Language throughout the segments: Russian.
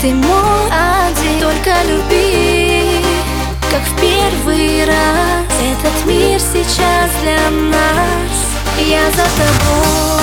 ты мой один Только люби, как в первый раз. Этот мир сейчас для нас. Я за тобой.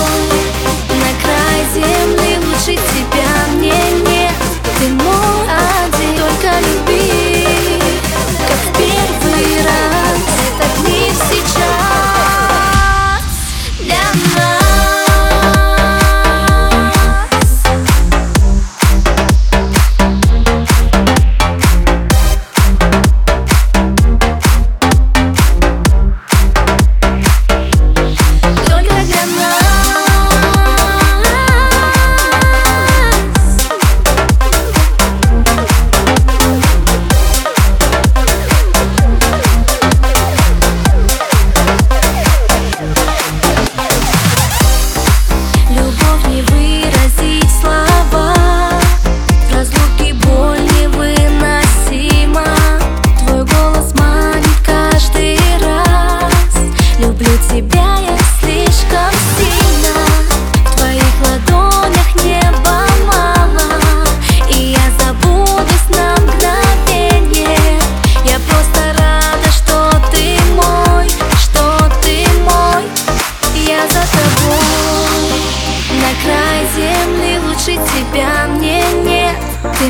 ты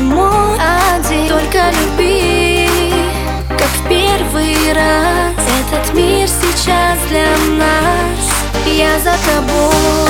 один. Только люби, как в первый раз. Этот мир сейчас для нас. Я за тобой.